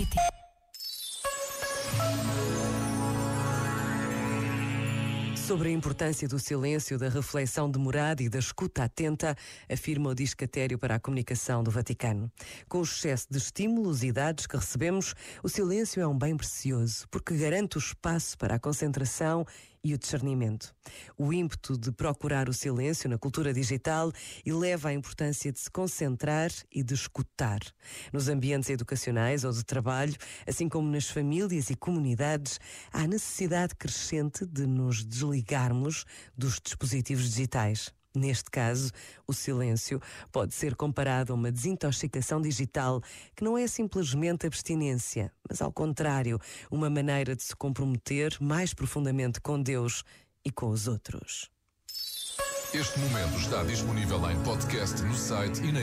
Kitty. Sobre a importância do silêncio, da reflexão demorada e da escuta atenta, afirma o Discatério para a Comunicação do Vaticano. Com o excesso de estímulos e dados que recebemos, o silêncio é um bem precioso, porque garante o espaço para a concentração e o discernimento. O ímpeto de procurar o silêncio na cultura digital eleva a importância de se concentrar e de escutar. Nos ambientes educacionais ou de trabalho, assim como nas famílias e comunidades, há necessidade crescente de nos desligarmos dos dispositivos digitais. Neste caso, o silêncio pode ser comparado a uma desintoxicação digital que não é simplesmente abstinência, mas ao contrário, uma maneira de se comprometer mais profundamente com Deus e com os outros. Este momento está disponível em podcast no site e na.